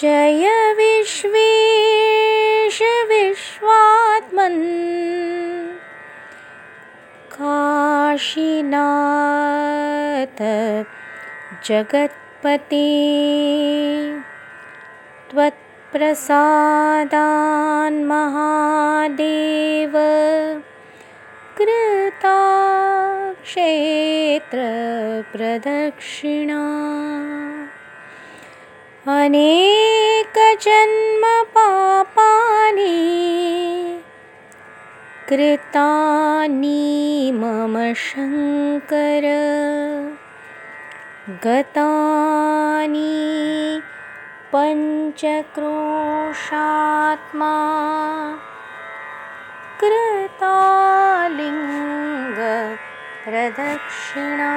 जय विश्वे काशीनाथ जगत्पते त्वत्प्रसादान्महादेव कृता क्षेत्रप्रदक्षिणा अनेकजन्मपापानि कृतानि मम शङ्कर। गतानि पञ्चक्रोशात्मा। कृतालिङ्गप्रदक्षिणा